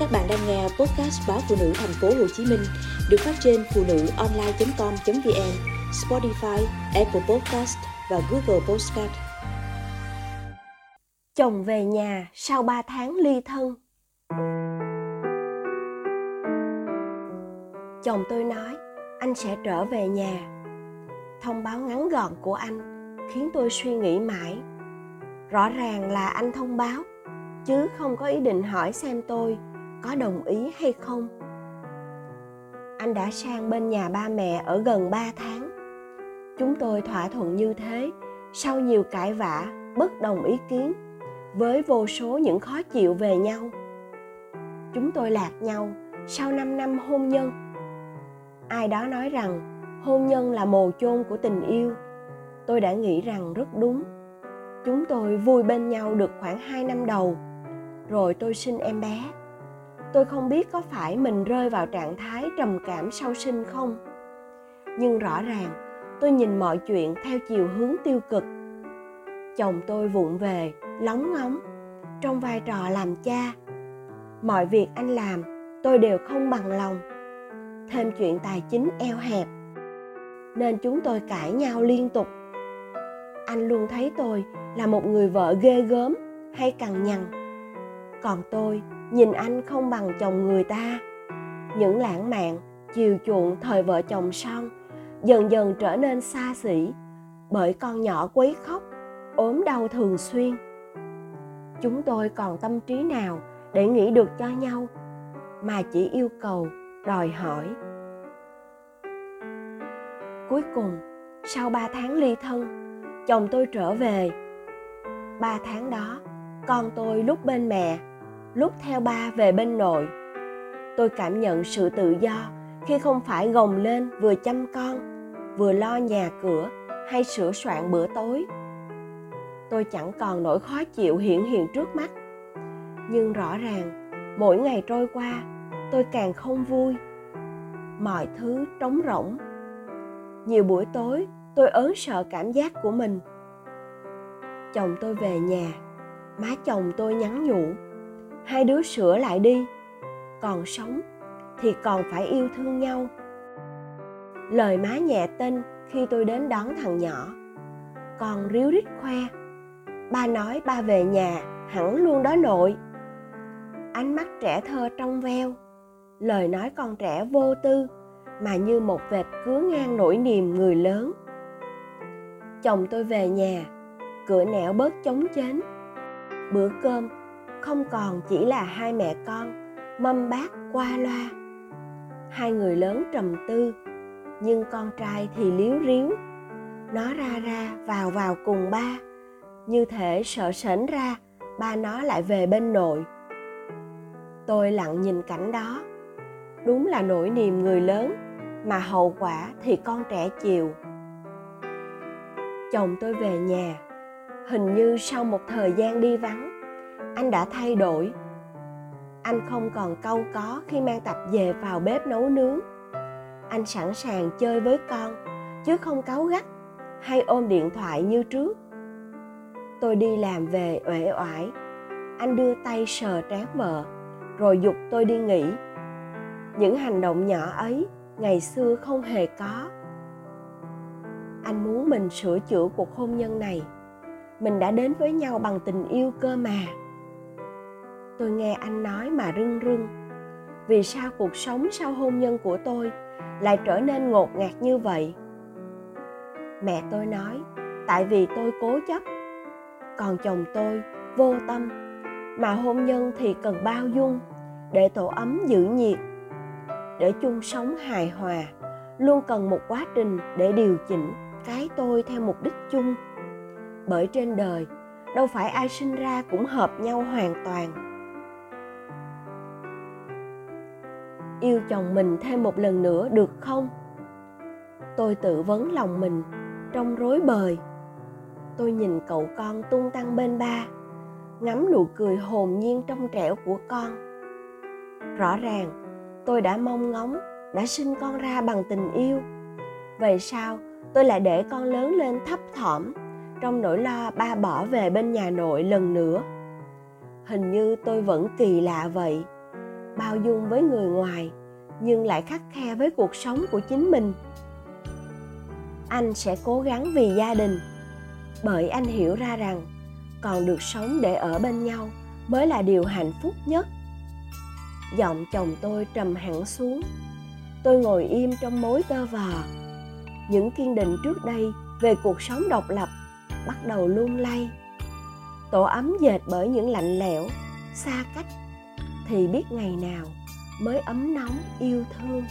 Các bạn đang nghe podcast báo phụ nữ thành phố Hồ Chí Minh được phát trên phụ nữ online.com.vn, Spotify, Apple Podcast và Google Podcast. Chồng về nhà sau 3 tháng ly thân. Chồng tôi nói anh sẽ trở về nhà. Thông báo ngắn gọn của anh khiến tôi suy nghĩ mãi. Rõ ràng là anh thông báo chứ không có ý định hỏi xem tôi có đồng ý hay không? Anh đã sang bên nhà ba mẹ ở gần 3 tháng. Chúng tôi thỏa thuận như thế, sau nhiều cãi vã, bất đồng ý kiến, với vô số những khó chịu về nhau. Chúng tôi lạc nhau sau 5 năm hôn nhân. Ai đó nói rằng hôn nhân là mồ chôn của tình yêu. Tôi đã nghĩ rằng rất đúng. Chúng tôi vui bên nhau được khoảng 2 năm đầu. Rồi tôi sinh em bé tôi không biết có phải mình rơi vào trạng thái trầm cảm sau sinh không. Nhưng rõ ràng, tôi nhìn mọi chuyện theo chiều hướng tiêu cực. Chồng tôi vụng về, lóng ngóng, trong vai trò làm cha. Mọi việc anh làm, tôi đều không bằng lòng. Thêm chuyện tài chính eo hẹp, nên chúng tôi cãi nhau liên tục. Anh luôn thấy tôi là một người vợ ghê gớm hay cằn nhằn. Còn tôi nhìn anh không bằng chồng người ta. Những lãng mạn, chiều chuộng thời vợ chồng son dần dần trở nên xa xỉ bởi con nhỏ quấy khóc, ốm đau thường xuyên. Chúng tôi còn tâm trí nào để nghĩ được cho nhau? Mà chỉ yêu cầu đòi hỏi. Cuối cùng, sau ba tháng ly thân, chồng tôi trở về. Ba tháng đó, con tôi lúc bên mẹ lúc theo ba về bên nội. Tôi cảm nhận sự tự do khi không phải gồng lên vừa chăm con, vừa lo nhà cửa hay sửa soạn bữa tối. Tôi chẳng còn nỗi khó chịu hiện hiện trước mắt. Nhưng rõ ràng, mỗi ngày trôi qua, tôi càng không vui. Mọi thứ trống rỗng. Nhiều buổi tối, tôi ớn sợ cảm giác của mình. Chồng tôi về nhà, má chồng tôi nhắn nhủ hai đứa sửa lại đi. Còn sống thì còn phải yêu thương nhau. Lời má nhẹ tên khi tôi đến đón thằng nhỏ. Còn ríu rít khoe, ba nói ba về nhà hẳn luôn đó nội. Ánh mắt trẻ thơ trong veo, lời nói con trẻ vô tư mà như một vệt cứa ngang nỗi niềm người lớn. Chồng tôi về nhà, cửa nẻo bớt chống chến. Bữa cơm không còn chỉ là hai mẹ con, mâm bát qua loa. Hai người lớn trầm tư, nhưng con trai thì liếu ríu. Nó ra ra, vào vào cùng ba. Như thể sợ sến ra, ba nó lại về bên nội. Tôi lặng nhìn cảnh đó. Đúng là nỗi niềm người lớn, mà hậu quả thì con trẻ chịu. Chồng tôi về nhà. Hình như sau một thời gian đi vắng anh đã thay đổi. Anh không còn câu có khi mang tập về vào bếp nấu nướng. Anh sẵn sàng chơi với con, chứ không cáu gắt hay ôm điện thoại như trước. Tôi đi làm về uể oải. Anh đưa tay sờ trán vợ, rồi dục tôi đi nghỉ. Những hành động nhỏ ấy ngày xưa không hề có. Anh muốn mình sửa chữa cuộc hôn nhân này. Mình đã đến với nhau bằng tình yêu cơ mà tôi nghe anh nói mà rưng rưng. Vì sao cuộc sống sau hôn nhân của tôi lại trở nên ngột ngạt như vậy? Mẹ tôi nói, tại vì tôi cố chấp. Còn chồng tôi vô tâm. Mà hôn nhân thì cần bao dung để tổ ấm giữ nhiệt. Để chung sống hài hòa, luôn cần một quá trình để điều chỉnh cái tôi theo mục đích chung. Bởi trên đời, đâu phải ai sinh ra cũng hợp nhau hoàn toàn. Yêu chồng mình thêm một lần nữa được không? Tôi tự vấn lòng mình trong rối bời. Tôi nhìn cậu con tung tăng bên ba, ngắm nụ cười hồn nhiên trong trẻo của con. Rõ ràng, tôi đã mong ngóng, đã sinh con ra bằng tình yêu. Vậy sao? Tôi lại để con lớn lên thấp thỏm trong nỗi lo ba bỏ về bên nhà nội lần nữa. Hình như tôi vẫn kỳ lạ vậy bao dung với người ngoài, nhưng lại khắc khe với cuộc sống của chính mình. Anh sẽ cố gắng vì gia đình, bởi anh hiểu ra rằng còn được sống để ở bên nhau mới là điều hạnh phúc nhất. Giọng chồng tôi trầm hẳn xuống. Tôi ngồi im trong mối tơ vò. Những kiên định trước đây về cuộc sống độc lập bắt đầu lung lay. Tổ ấm dệt bởi những lạnh lẽo, xa cách thì biết ngày nào mới ấm nóng yêu thương.